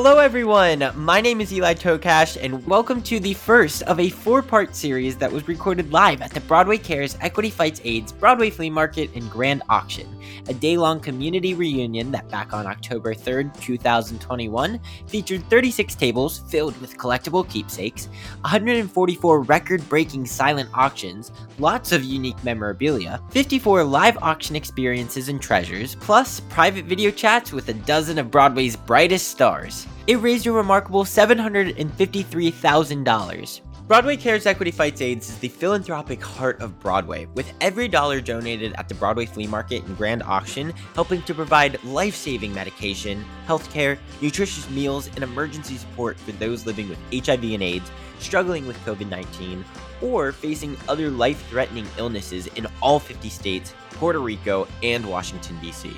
Hello, everyone. My name is Eli Tokash, and welcome to the first of a four part series that was recorded live at the Broadway Cares Equity Fights AIDS Broadway Flea Market and Grand Auction, a day long community reunion that back on October 3rd, 2021, featured 36 tables filled with collectible keepsakes, 144 record breaking silent auctions, lots of unique memorabilia, 54 live auction experiences and treasures, plus private video chats with a dozen of Broadway's brightest stars. It raised a remarkable $753,000. Broadway Cares Equity Fights AIDS is the philanthropic heart of Broadway, with every dollar donated at the Broadway Flea Market and Grand Auction helping to provide life saving medication, healthcare, nutritious meals, and emergency support for those living with HIV and AIDS, struggling with COVID 19, or facing other life threatening illnesses in all 50 states, Puerto Rico, and Washington, D.C.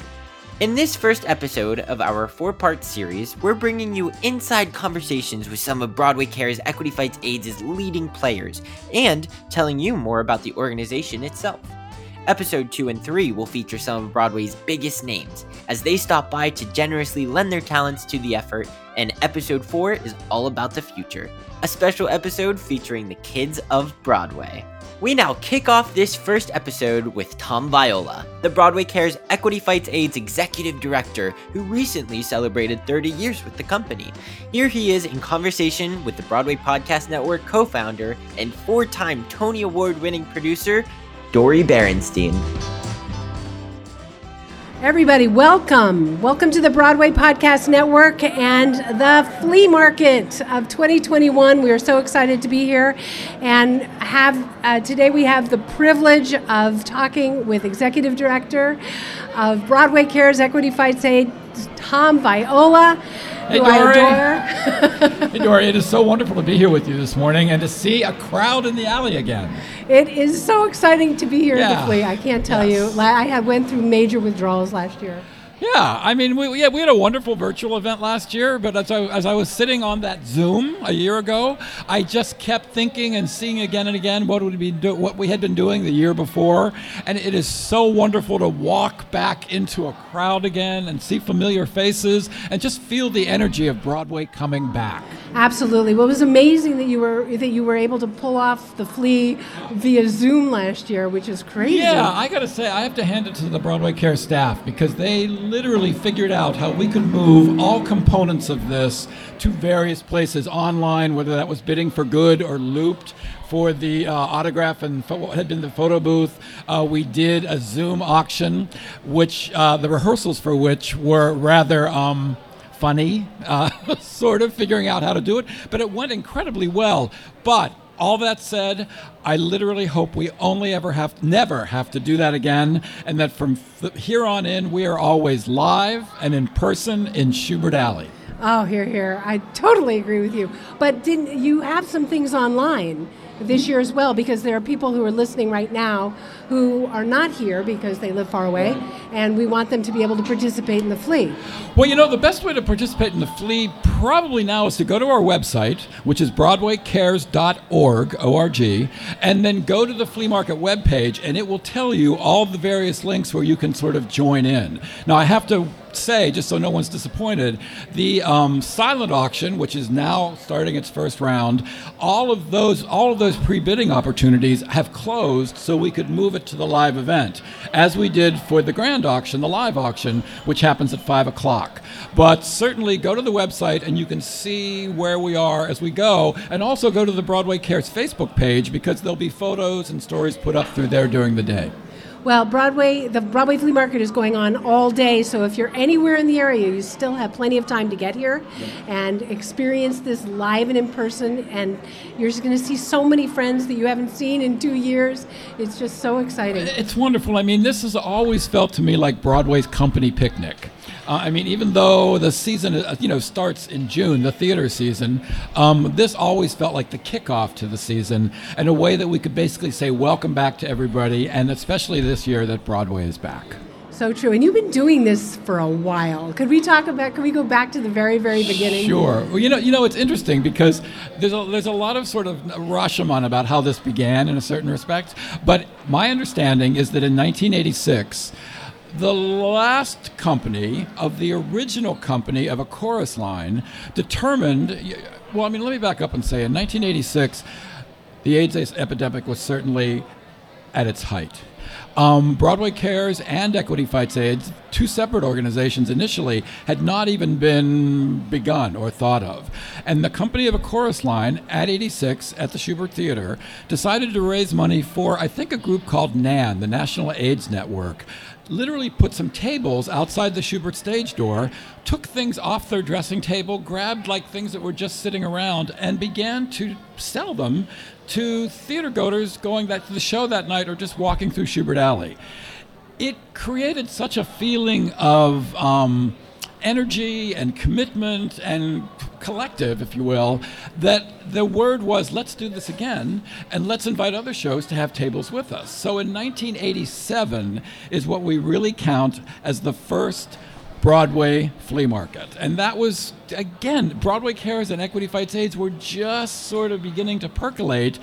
In this first episode of our four part series, we're bringing you inside conversations with some of Broadway Cares Equity Fights AIDS' leading players and telling you more about the organization itself. Episode 2 and 3 will feature some of Broadway's biggest names as they stop by to generously lend their talents to the effort, and episode 4 is all about the future, a special episode featuring the kids of Broadway. We now kick off this first episode with Tom Viola, the Broadway Cares Equity Fights AIDS executive director who recently celebrated 30 years with the company. Here he is in conversation with the Broadway Podcast Network co founder and four time Tony Award winning producer, Dori Berinstein. Everybody, welcome. Welcome to the Broadway Podcast Network and the flea market of 2021. We are so excited to be here and have uh, today we have the privilege of talking with Executive Director of Broadway Cares Equity Fights Aid, Tom Viola. Hey, who Dori. I adore. Hey, Dori, it is so wonderful to be here with you this morning and to see a crowd in the alley again. It is so exciting to be here at Yeah. the flea. I can't tell Yes. you. I went through major withdrawals last year. Yeah, I mean, we, yeah, we had a wonderful virtual event last year, but as I, as I was sitting on that Zoom a year ago, I just kept thinking and seeing again and again what would be do, what we had been doing the year before, and it is so wonderful to walk back into a crowd again and see familiar faces and just feel the energy of Broadway coming back. Absolutely. Well, it was amazing that you were that you were able to pull off the flea via Zoom last year, which is crazy. Yeah, I gotta say, I have to hand it to the Broadway Care staff because they literally figured out how we could move all components of this to various places online, whether that was bidding for good or looped for the uh, autograph and what had been the photo booth. Uh, we did a Zoom auction, which uh, the rehearsals for which were rather. Um, funny, uh, sort of figuring out how to do it, but it went incredibly well. But all that said, I literally hope we only ever have, never have to do that again, and that from th- here on in, we are always live and in person in Shubert Alley. Oh, hear, hear. I totally agree with you. But didn't you have some things online this year as well? Because there are people who are listening right now who are not here because they live far away, and we want them to be able to participate in the flea. Well, you know, the best way to participate in the flea probably now is to go to our website, which is broadwaycares.org, O-R-G, and then go to the flea market webpage, and it will tell you all the various links where you can sort of join in. Now, I have to say, just so no one's disappointed, the um, silent auction, which is now starting its first round, all of those all of those pre-bidding opportunities have closed, so we could move it to the live event, as we did for the grand auction, the live auction, which happens at five o'clock. But certainly go to the website and you can see where we are as we go, and also go to the Broadway Cares Facebook page because there'll be photos and stories put up through there during the day. Well, Broadway, the Broadway Flea Market is going on all day, so if you're anywhere in the area, you still have plenty of time to get here and experience this live and in person. And you're just going to see so many friends that you haven't seen in two years. It's just so exciting. It's wonderful. I mean, this has always felt to me like Broadway's company picnic. Uh, I mean, even though the season, uh, you know, starts in June, the theater season, um, this always felt like the kickoff to the season, in a way that we could basically say, "Welcome back to everybody," and especially this year that Broadway is back. So true. And you've been doing this for a while. Could we talk about? Could we go back to the very, very beginning? Sure. Well, you know, you know, it's interesting because there's a, there's a lot of sort of Rashomon about how this began in a certain respect. But my understanding is that in 1986, the last company of the original company of a chorus line determined. Well, I mean, let me back up and say, in 1986, the AIDS epidemic was certainly at its height. Um, Broadway Cares and Equity Fights AIDS, two separate organizations initially, had not even been begun or thought of. And the company of a chorus line at 86 at the Shubert Theater decided to raise money for, I think, a group called NAN, the National AIDS Network. Literally put some tables outside the Shubert stage door, took things off their dressing table, grabbed like things that were just sitting around, and began to sell them to theater goers going that to the show that night or just walking through Shubert Alley. It created such a feeling of um, energy and commitment and collective, if you will, that the word was let's do this again and let's invite other shows to have tables with us. So in 1987 is what we really count as the first Broadway flea market. And that was, again, Broadway Cares and Equity Fights AIDS were just sort of beginning to percolate.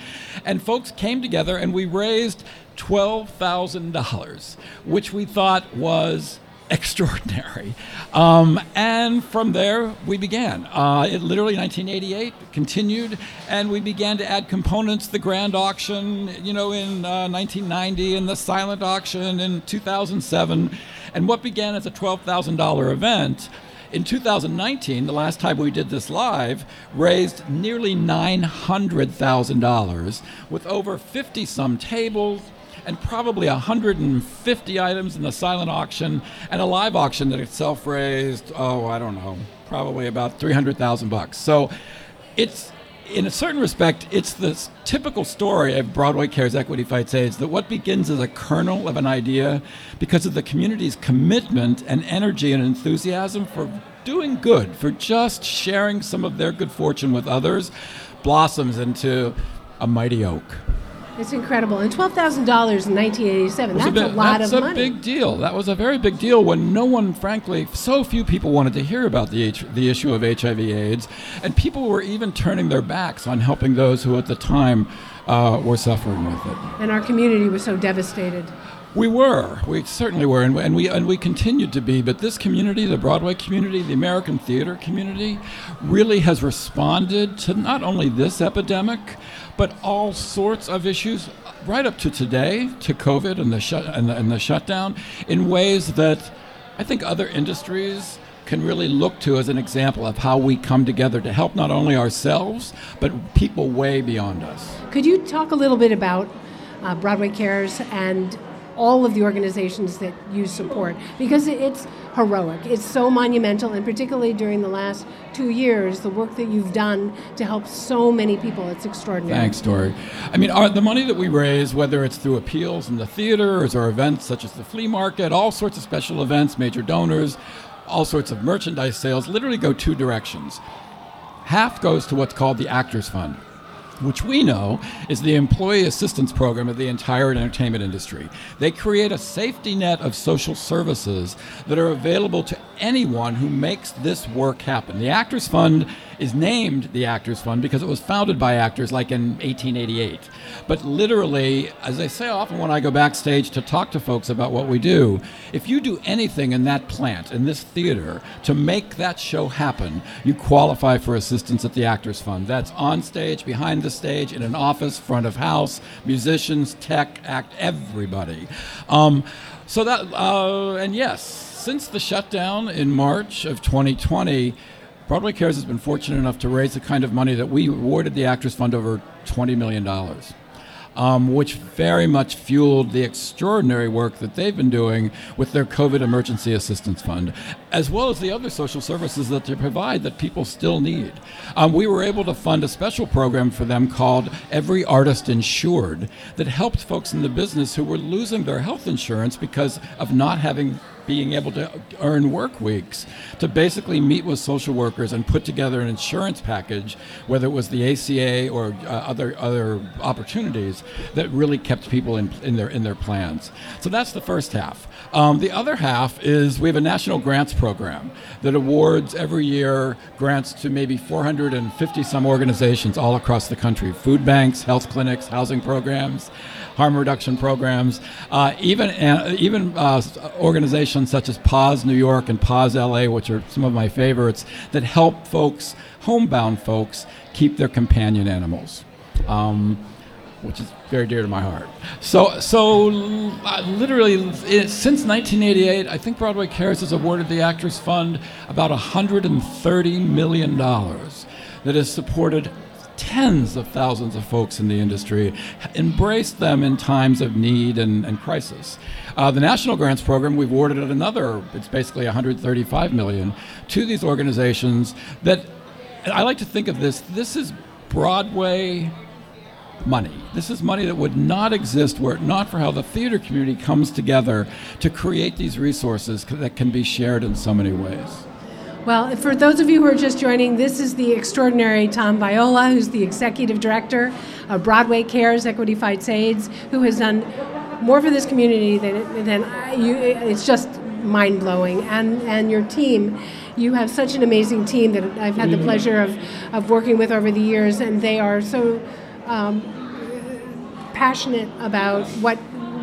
And folks came together and we raised $12,000, which we thought was extraordinary. Um, and from there, we began. Uh, it literally 1988 continued, and we began to add components. The grand auction, you know, in uh, 1990, and the silent auction in 2007, and what began as a $12,000 event. In 2019, the last time we did this live, raised nearly $900,000 with over 50 some tables, and probably 150 items in the silent auction and a live auction that itself raised, oh, I don't know, probably about 300,000 bucks. So it's in a certain respect, it's the typical story of Broadway Cares Equity Fights AIDS that what begins as a kernel of an idea, because of the community's commitment and energy and enthusiasm for doing good, for just sharing some of their good fortune with others, blossoms into a mighty oak. It's incredible. And $12,000 in 1987, that's a, bit- lot that's of a money. That's a big deal. That was a very big deal when no one, frankly, so few people wanted to hear about the H- the issue of HIV/AIDS, and people were even turning their backs on helping those who, at the time, uh, were suffering with it. and our community was so devastated. We were, we certainly were, and, and we and we continued to be. But this community, the Broadway community, the American theater community, really has responded to not only this epidemic, but all sorts of issues, right up to today, to COVID and the shut and the, and the shutdown, in ways that I think other industries can really look to as an example of how we come together to help not only ourselves but people way beyond us. Could you talk a little bit about uh, Broadway Cares and all of the organizations that you support? Because it's heroic, it's so monumental, and particularly during the last two years, the work that you've done to help so many people, it's extraordinary. Thanks, Dori. I mean, our, the money that we raise, whether it's through appeals in the theaters or events such as the flea market, all sorts of special events, major donors, all sorts of merchandise sales, literally go two directions. Half goes to what's called the Actors Fund, which we know is the employee assistance program of the entire entertainment industry. They create a safety net of social services that are available to anyone who makes this work happen. The Actors Fund is named the Actors Fund because it was founded by actors like in 1888. But literally, as I say often when I go backstage to talk to folks about what we do, if you do anything in that plant, in this theater, to make that show happen, you qualify for assistance at the Actors Fund. That's on stage, behind the stage, in an office, front of house, musicians, tech, act, everybody. Um, so that, uh, and yes, since the shutdown in March of 2020, Broadway Cares has been fortunate enough to raise the kind of money that we awarded the Actors Fund over $20 million um, which very much fueled the extraordinary work that they've been doing with their COVID Emergency Assistance Fund, as well as the other social services that they provide that people still need. Um, we were able to fund a special program for them called Every Artist Insured that helped folks in the business who were losing their health insurance because of not having being able to earn work weeks to basically meet with social workers and put together an insurance package, whether it was the ACA or uh, other other opportunities that really kept people in, in their in their plans. So that's the first half. Um, the other half is we have a national grants program that awards every year grants to maybe 450 some organizations all across the country food banks, health clinics, housing programs, harm reduction programs, uh, even, uh, even uh, organizations such as Paws New York and Paws LA, which are some of my favorites, that help folks, homebound folks, keep their companion animals. Um, which is very dear to my heart. So, so uh, literally, it, since 1988, I think Broadway Cares has awarded the Actors Fund about 130 million dollars that has supported tens of thousands of folks in the industry, embraced them in times of need and, and crisis. Uh, the National Grants Program, we've awarded another, it's basically 135 million to these organizations that I like to think of this, this is Broadway money. This is money that would not exist were it not for how the theater community comes together to create these resources that can be shared in so many ways. Well, for those of you who are just joining, this is the extraordinary Tom Viola, who's the executive director of Broadway Cares Equity Fights AIDS, who has done more for this community than, than you. It's just mind blowing. And, and your team, you have such an amazing team that I've had the pleasure of, of working with over the years, and they are so um, passionate about what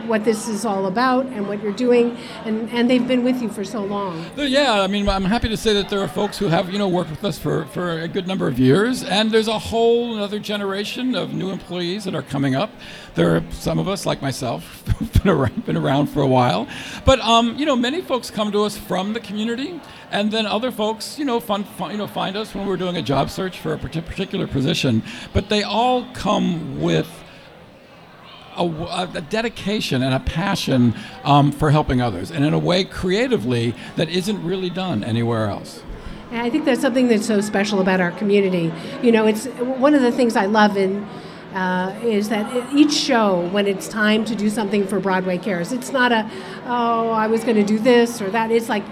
what this is all about and what you're doing, and, and they've been with you for so long. Yeah, I mean, I'm happy to say that there are folks who have, you know, worked with us for, for a good number of years, and there's a whole other generation of new employees that are coming up. There are some of us, like myself, been around, been around for a while, but um, you know, many folks come to us from the community, and then other folks, you know, fun, fun, you know, find us when we're doing a job search for a particular position. But they all come with a, a, dedication and a passion um, for helping others, and in a way creatively that isn't really done anywhere else. I think that's something that's so special about our community. You know, it's one of the things I love in. Uh, is that each show, when it's time to do something for Broadway Cares, it's not a, oh, I was going to do this or that. It's like,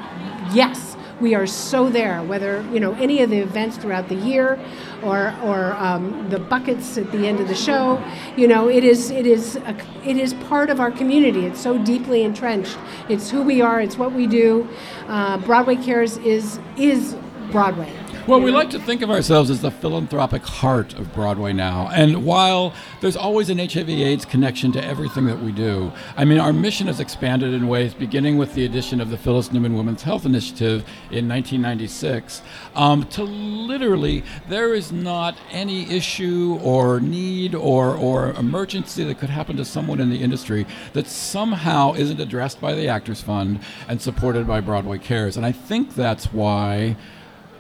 yes, we are so there. Whether you know any of the events throughout the year, or or um, the buckets at the end of the show, you know it is it is a, it is part of our community. It's so deeply entrenched. It's who we are. It's what we do. Uh, Broadway Cares is is Broadway. Well, we like to think of ourselves as the philanthropic heart of Broadway now. And while there's always an HIV/AIDS connection to everything that we do, I mean, our mission has expanded in ways, beginning with the addition of the Phyllis Newman Women's Health Initiative in 1996, um, to literally there is not any issue or need or or emergency that could happen to someone in the industry that somehow isn't addressed by the Actors Fund and supported by Broadway Cares. And I think that's why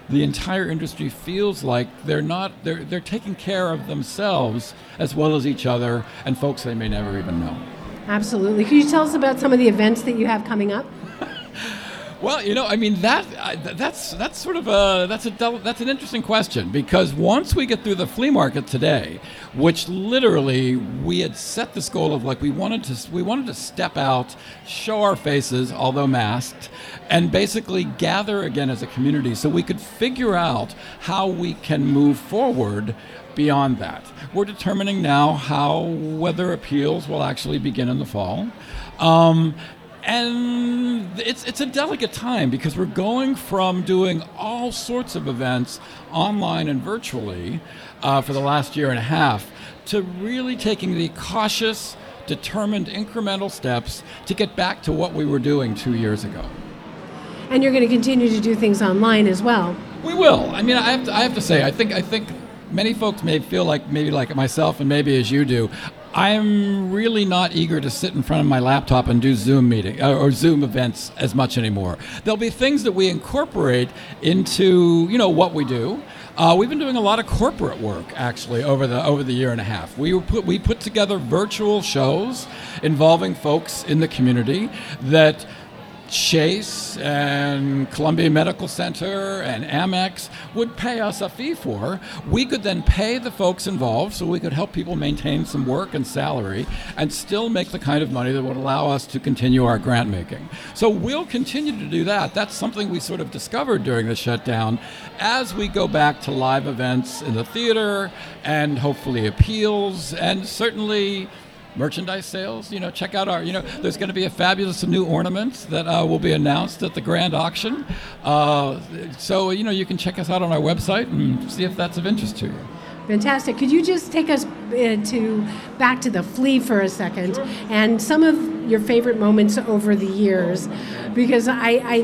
the entire industry feels like they're not they're they're taking care of themselves as well as each other and folks they may never even know. Absolutely. Can you tell us about some of the events that you have coming up? Well, you know, I mean that that's that's sort of a that's a that's an interesting question because once we get through the flea market today, which literally we had set this goal of like we wanted to we wanted to step out, show our faces although masked, and basically gather again as a community so we could figure out how we can move forward beyond that. We're determining now how whether appeals will actually begin in the fall. Um, and it's it's a delicate time because we're going from doing all sorts of events online and virtually uh, for the last year and a half to really taking the cautious, determined, incremental steps to get back to what we were doing two years ago. And you're going to continue to do things online as well. We will. I mean, I have to, I have to say, I think I think many folks may feel like maybe like myself and maybe as you do. I'm really not eager to sit in front of my laptop and do Zoom meeting uh, or Zoom events as much anymore. There'll be things that we incorporate into you know what we do. Uh, we've been doing a lot of corporate work actually over the over the year and a half. We put we put together virtual shows involving folks in the community that Chase and Columbia Medical Center and Amex would pay us a fee for. We could then pay the folks involved so we could help people maintain some work and salary and still make the kind of money that would allow us to continue our grant making. So we'll continue to do that. That's something we sort of discovered during the shutdown as we go back to live events in the theater and hopefully appeals and certainly merchandise sales. You know, check out our. You know, there's going to be a fabulous new ornament that uh, will be announced at the grand auction. Uh, so you know, you can check us out on our website and see if that's of interest to you. Fantastic. Could you just take us uh, to back to the flea for a second and some of your favorite moments over the years? Because I, I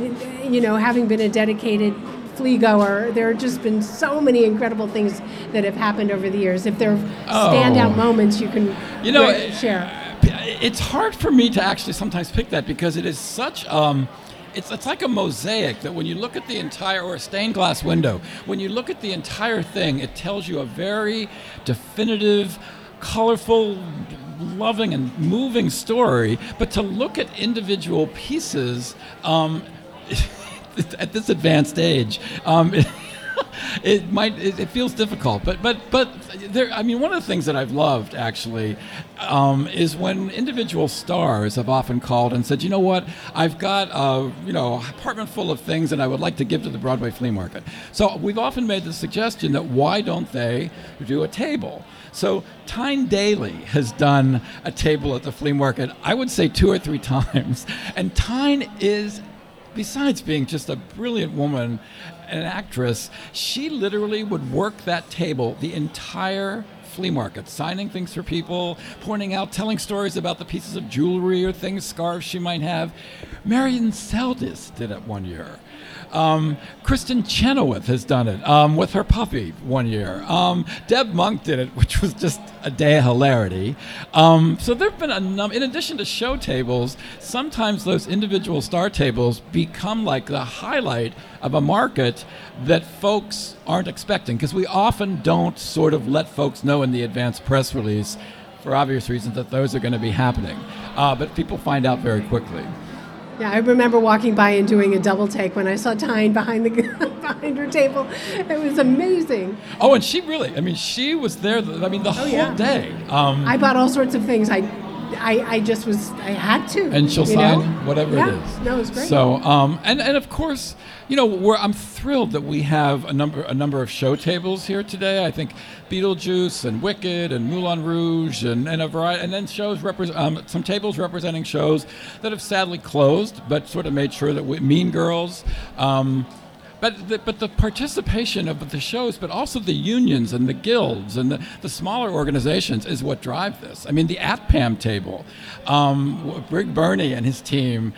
you know, having been a dedicated flea goer, there have just been so many incredible things that have happened over the years. If there are standout moments, you can You know, re- share. it's hard for me to actually sometimes pick that because it is such um, it's, it's like a mosaic that when you look at the entire or a stained glass window when you look at the entire thing it tells you a very definitive colorful loving and moving story but to look at individual pieces um, at this advanced age um, it might it, it feels difficult but but but there i mean one of the things that i've loved actually um, is when individual stars have often called and said you know what i've got a you know apartment full of things and i would like to give to the broadway flea market so we've often made the suggestion that why don't they do a table so Tyne Daly has done a table at the flea market, I would say two or three times. And Tyne is besides being just a brilliant woman an actress, she literally would work that table the entire flea market, signing things for people, pointing out, telling stories about the pieces of jewelry or things, scarves she might have. Marion Seldes did it one year. Um, Kristin Chenoweth has done it um, with her puppy one year. Um, Deb Monk did it, which was just a day of hilarity. Um, so there have been a number, in addition to show tables, sometimes those individual star tables become like the highlight of a market that folks aren't expecting because we often don't sort of let folks know in the advance press release for obvious reasons that those are going to be happening. Uh, but people find out very quickly. Yeah, I remember walking by and doing a double take when I saw Tyne behind the behind her table. It was amazing. Oh, and she really, I mean, she was there, the, I mean, the whole Oh, yeah. day. Um, I bought all sorts of things. I, I, I just was. I had to. and she'll sign know? whatever yeah. it is. No, it was great. So, um, and and of course, you know, we're, I'm thrilled that we have a number a number of show tables here today. I think Beetlejuice and Wicked and Moulin Rouge and, and a variety, and then shows repre- um, some tables representing shows that have sadly closed, but sort of made sure that we, Mean Girls. Um, but the, but the participation of the shows, but also the unions and the guilds and the, the smaller organizations is what drive this. I mean, the ATPAM table, um, Brig Burney and his team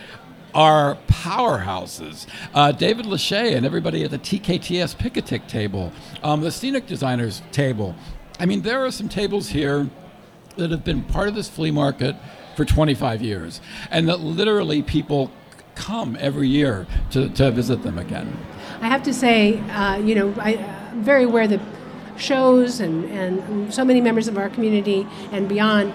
are powerhouses. Uh, David Lachey and everybody at the TKTS Picatic table, um, the scenic designers table. I mean, there are some tables here that have been part of this flea market for 25 years, and that literally people come every year to, to visit them again. I have to say, uh, you know, I, I'm very aware that shows and, and so many members of our community and beyond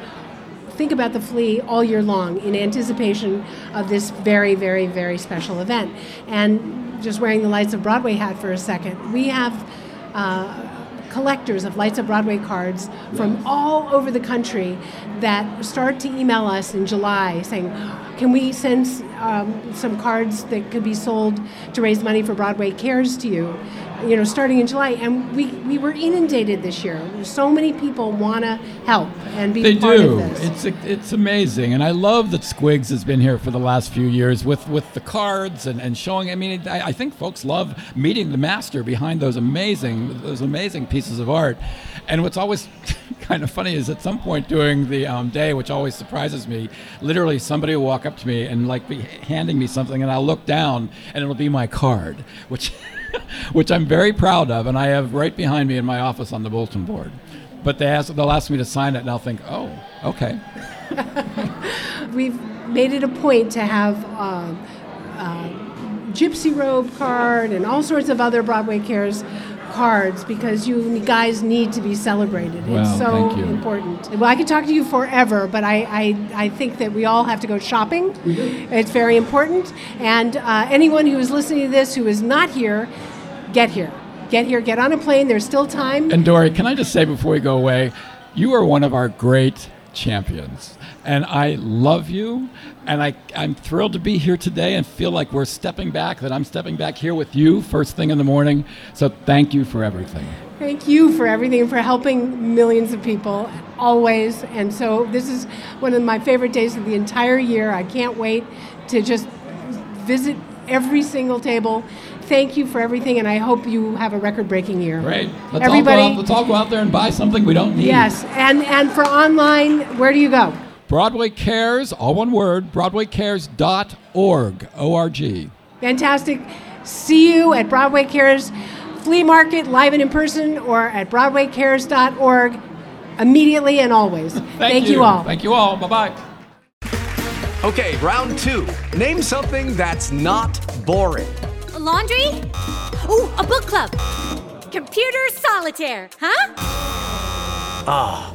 think about the flea all year long in anticipation of this very, very, very special event. And just wearing the Lights of Broadway hat for a second, we have uh, collectors of Lights of Broadway cards from all over the country that start to email us in July saying, can we send um, some cards that could be sold to raise money for Broadway Cares to you? You know, starting in July, and we, we were inundated this year. So many people want to help and be They part do. of this. It's it's amazing, and I love that Squigs has been here for the last few years with, with the cards and, and showing. I mean, I, I think folks love meeting the master behind those amazing those amazing pieces of art. And what's always kind of funny is at some point during the um, day, which always surprises me, literally somebody will walk up to me and like be handing me something, and I'll look down and it'll be my card, which which I'm very proud of, and I have right behind me in my office on the bulletin board. But they ask, they'll ask me to sign it, and I'll think, oh, okay. We've made it a point to have uh, uh, Gypsy Robe card and all sorts of other Broadway Cares cards because you guys need to be celebrated. Wow, it's so thank you. important. Well, I could talk to you forever, but I, I, I think that we all have to go shopping. It's very important. And uh, anyone who is listening to this who is not here, get here. Get here, get on a plane. There's still time. And Dori, can I just say before we go away, you are one of our great champions. And I love you. And I, I'm thrilled to be here today and feel like we're stepping back, that I'm stepping back here with you first thing in the morning. So thank you for everything. Thank you for everything for helping millions of people always. And so this is one of my favorite days of the entire year. I can't wait to just visit every single table. Thank you for everything, and I hope you have a record-breaking year. Great. Let's, Everybody, all go out, let's all go out there and buy something we don't need. yes, and and for online, where do you go? Broadway Cares, all one word, broadwaycares.org, O-R-G. Fantastic. See you at Broadway Cares Flea Market, live and in person, or at BroadwayCares.org immediately and always. Thank, you all. Thank you all. Bye-bye. Okay, round two. Name something that's not boring. A laundry? Ooh, a book club. Computer solitaire, huh? Ah,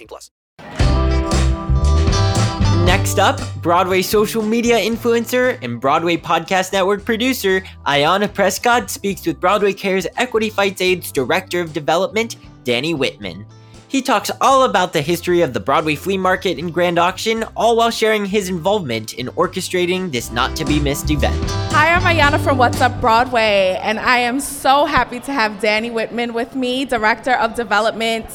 plus. Next up, Broadway social media influencer and Broadway Podcast Network producer Ayana Prescott speaks with Broadway Cares Equity Fights Aid's Director of Development, Danny Whitman. He talks all about the history of the Broadway flea market and grand auction, all while sharing his involvement in orchestrating this not to be missed event. Hi, I'm Ayana from What's Up Broadway, and I am so happy to have Danny Whitman with me, Director of Development,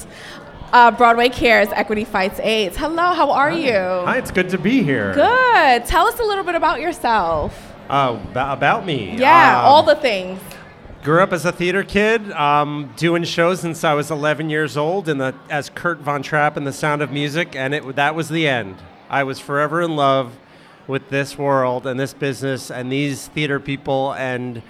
uh, Broadway Cares Equity Fights AIDS. Hello, how are you? Hi, it's good to be here. Good. Tell us a little bit about yourself. Uh, ba- about me. Yeah, Um, all the things. Grew up as a theater kid, um, doing shows since I was 11 years old, in the as Kurt Von Trapp in The Sound of Music, and it that was the end. I was forever in love with this world and this business and these theater people, and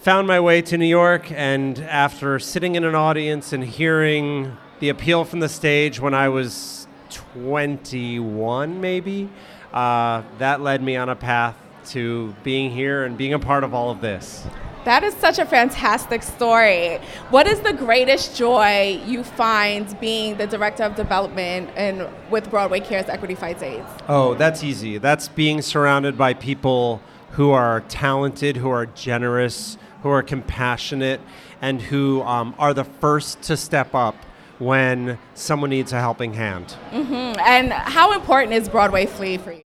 found my way to New York. And after sitting in an audience and hearing the appeal from the stage when I was 21, maybe, uh, that led me on a path to being here and being a part of all of this. That is such a fantastic story. What is the greatest joy you find being the Director of Development and with Broadway Cares Equity Fights AIDS? Oh, that's easy. That's being surrounded by people who are talented, who are generous, who are compassionate, and who um, are the first to step up when someone needs a helping hand. And how important is Broadway Flea for you?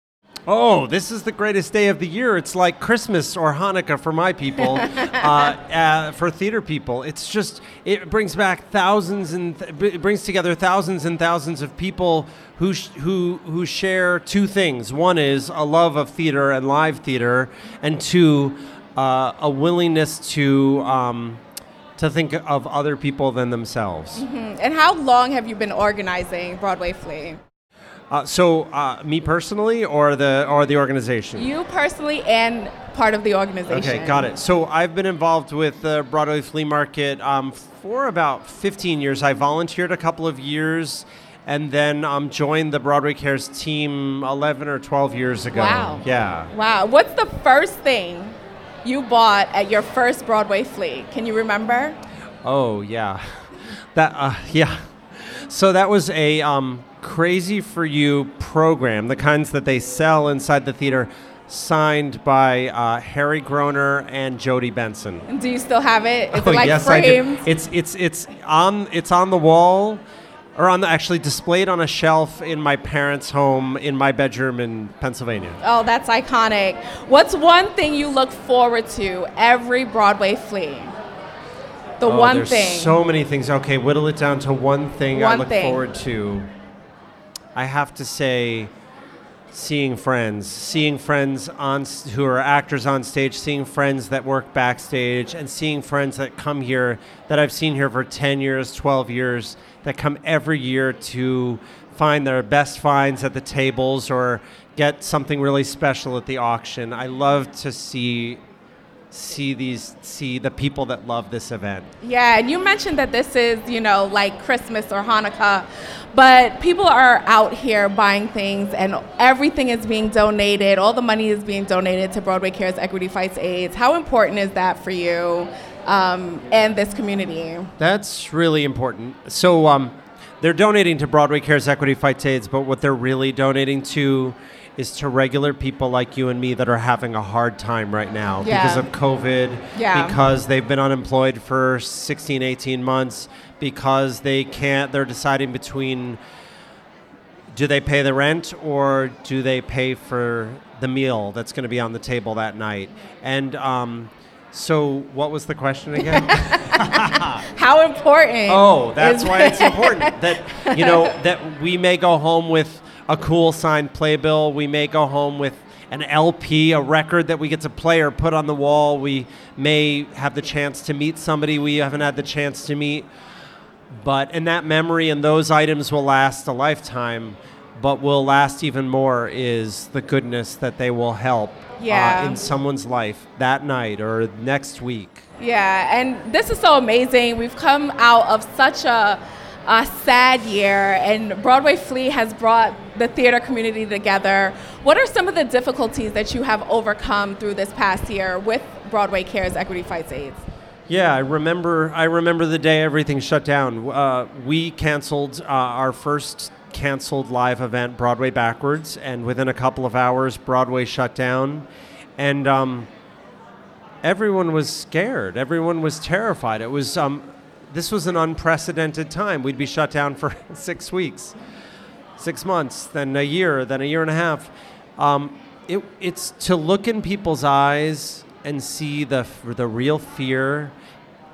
Oh, this is the greatest day of the year. It's like Christmas or Hanukkah for my people. uh, uh, for theater people, it's just it brings back thousands and th- it brings together thousands and thousands of people who sh- who who share two things. One is a love of theater and live theater, and two, uh, a willingness to. Um, to think of other people than themselves. And how long have you been organizing Broadway Flea? Uh, so, uh, me personally, or the or the organization. You personally and part of the organization. Okay, got it. So I've been involved with the Broadway Flea Market um, for about 15 years. I volunteered a couple of years and then um, joined the Broadway Cares team 11 or 12 years ago. Wow. Yeah. Wow. What's the first thing you bought at your first Broadway Flea? Can you remember? Oh, yeah. That, uh, yeah. So that was a um, Crazy for You program, the kinds that they sell inside the theater, signed by uh, Harry Groener and Jodi Benson. And do you still have it? Is oh, it like yes, framed? I do. It's it's it's on it's on the wall, or on the actually displayed on a shelf in my parents' home in my bedroom in Pennsylvania. Oh, that's iconic. What's one thing you look forward to every Broadway Flea? The oh, one there's thing. So many things. Okay, whittle it down to one thing I One look thing. forward to. I have to say, seeing friends, seeing friends on who are actors on stage, seeing friends that work backstage, and seeing friends that come here that I've seen here for ten years, twelve years, that come every year to find their best finds at the tables or get something really special at the auction. I love to see see these see the people that love this event. Yeah, and you mentioned that this is, you know, like Christmas or Hanukkah, but people are out here buying things and everything is being donated. All the money is being donated to Broadway Cares Equity Fights AIDS. How important is that for you um, and this community? That's really important. So um, they're donating to Broadway Cares Equity Fights AIDS, but what they're really donating to is to regular people like you and me that are having a hard time right now Yeah. because of COVID, Yeah. because they've been unemployed for 16, 18 months, because they can't, they're deciding between do they pay the rent or do they pay for the meal that's going to be on the table that night? And um, so, what was the question again? How important? Oh, that's why it's important that you know that we may go home with a cool signed playbill. We may go home with an LP, a record that we get to play or put on the wall. We may have the chance to meet somebody we haven't had the chance to meet. But and that memory and those items will last a lifetime. But will last even more is the goodness that they will help Yeah. uh, in someone's life that night or next week. Yeah, and this is so amazing. We've come out of such a, a sad year, and Broadway Flea has brought the theater community together. What are some of the difficulties that you have overcome through this past year with Broadway Cares Equity Fights AIDS? Yeah, I remember. I remember the day everything shut down. Uh, we canceled uh, our first canceled live event, Broadway Backwards, and within a couple of hours, Broadway shut down, and um, everyone was scared. Everyone was terrified. It was. Um, this was an unprecedented time. We'd be shut down for six weeks, six months, then a year, then a year and a half. Um, it, it's to look in people's eyes and see the the real fear,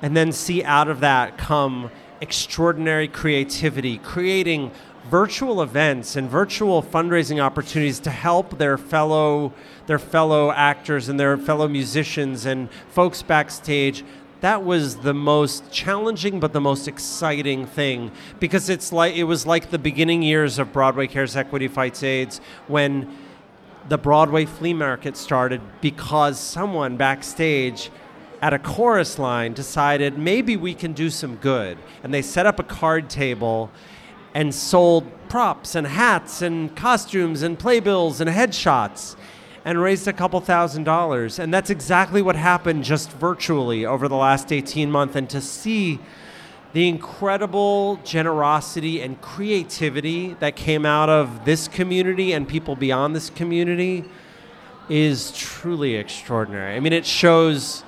and then see out of that come extraordinary creativity, creating virtual events and virtual fundraising opportunities to help their fellow their fellow actors and their fellow musicians and folks backstage that was the most challenging but the most exciting thing because it's like it was like the beginning years of Broadway Cares Equity Fights AIDS when the Broadway flea market started because someone backstage at a chorus line decided maybe we can do some good. And they set up a card table and sold props and hats and costumes and playbills and headshots and raised a couple thousand dollars. And that's exactly what happened just virtually over the last 18 months. And to see the incredible generosity and creativity that came out of this community and people beyond this community is truly extraordinary. I mean, it shows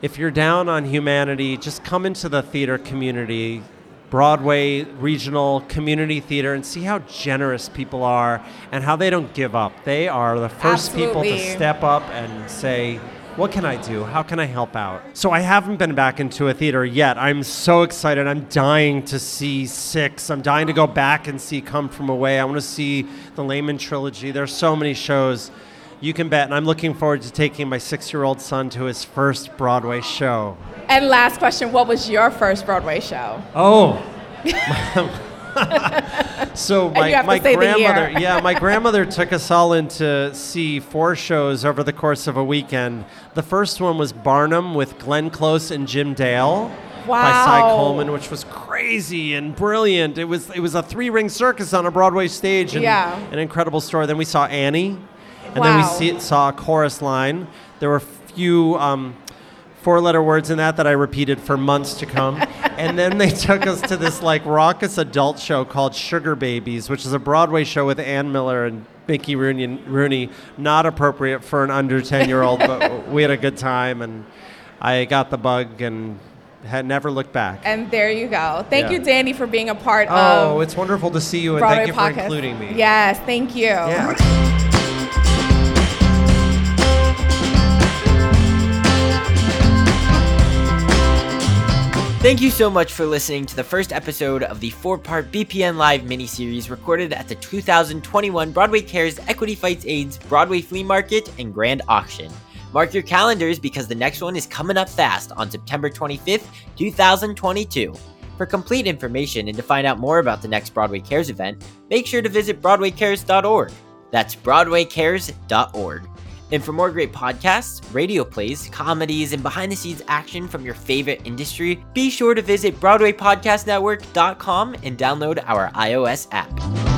if you're down on humanity, just come into the theater community, Broadway regional community theater, and see how generous people are and how they don't give up. They are the first people to step up and say, what can I do? How can I help out? So I haven't been back into a theater yet. I'm so excited. I'm dying to see Six. I'm dying to go back and see Come From Away. I want to see the Lehman trilogy. There's so many shows. You can bet. And I'm looking forward to taking my six year old son to his first Broadway show. And last question What was your first Broadway show? Oh. So my, you have to my say the year. grandmother, yeah, my grandmother took us all in to see four shows over the course of a weekend. The first one was Barnum with Glenn Close and Jim Dale. By Cy Coleman, which was crazy and brilliant. It was it was a three ring circus on a Broadway stage and Yeah. an incredible story. Then we saw Annie, and then we see, saw a chorus line. There were a few um, four letter words in that that I repeated for months to come. and then they took us to this like raucous adult show called Sugar Babies, which is a Broadway show with Ann Miller and Mickey Rooney, Rooney. Not appropriate for an under 10 year old, but we had a good time and I got the bug and had never looked back. And there you go. Thank Yeah. you, Danny, for being a part Oh, of Oh, it's wonderful to see you and Broadway thank you for podcast. including me. Yes, thank you. Yeah. Thank you so much for listening to the first episode of the four part BPN Live miniseries recorded at the 2021 Broadway Cares Equity Fights AIDS Broadway Flea Market and Grand Auction. Mark your calendars because the next one is coming up fast on September 25th, 2022. For complete information and to find out more about the next Broadway Cares event, make sure to visit BroadwayCares.org. That's BroadwayCares.org. And for more great podcasts, radio plays, comedies, and behind the scenes action from your favorite industry, be sure to visit BroadwayPodcastNetwork.com and download our iOS app.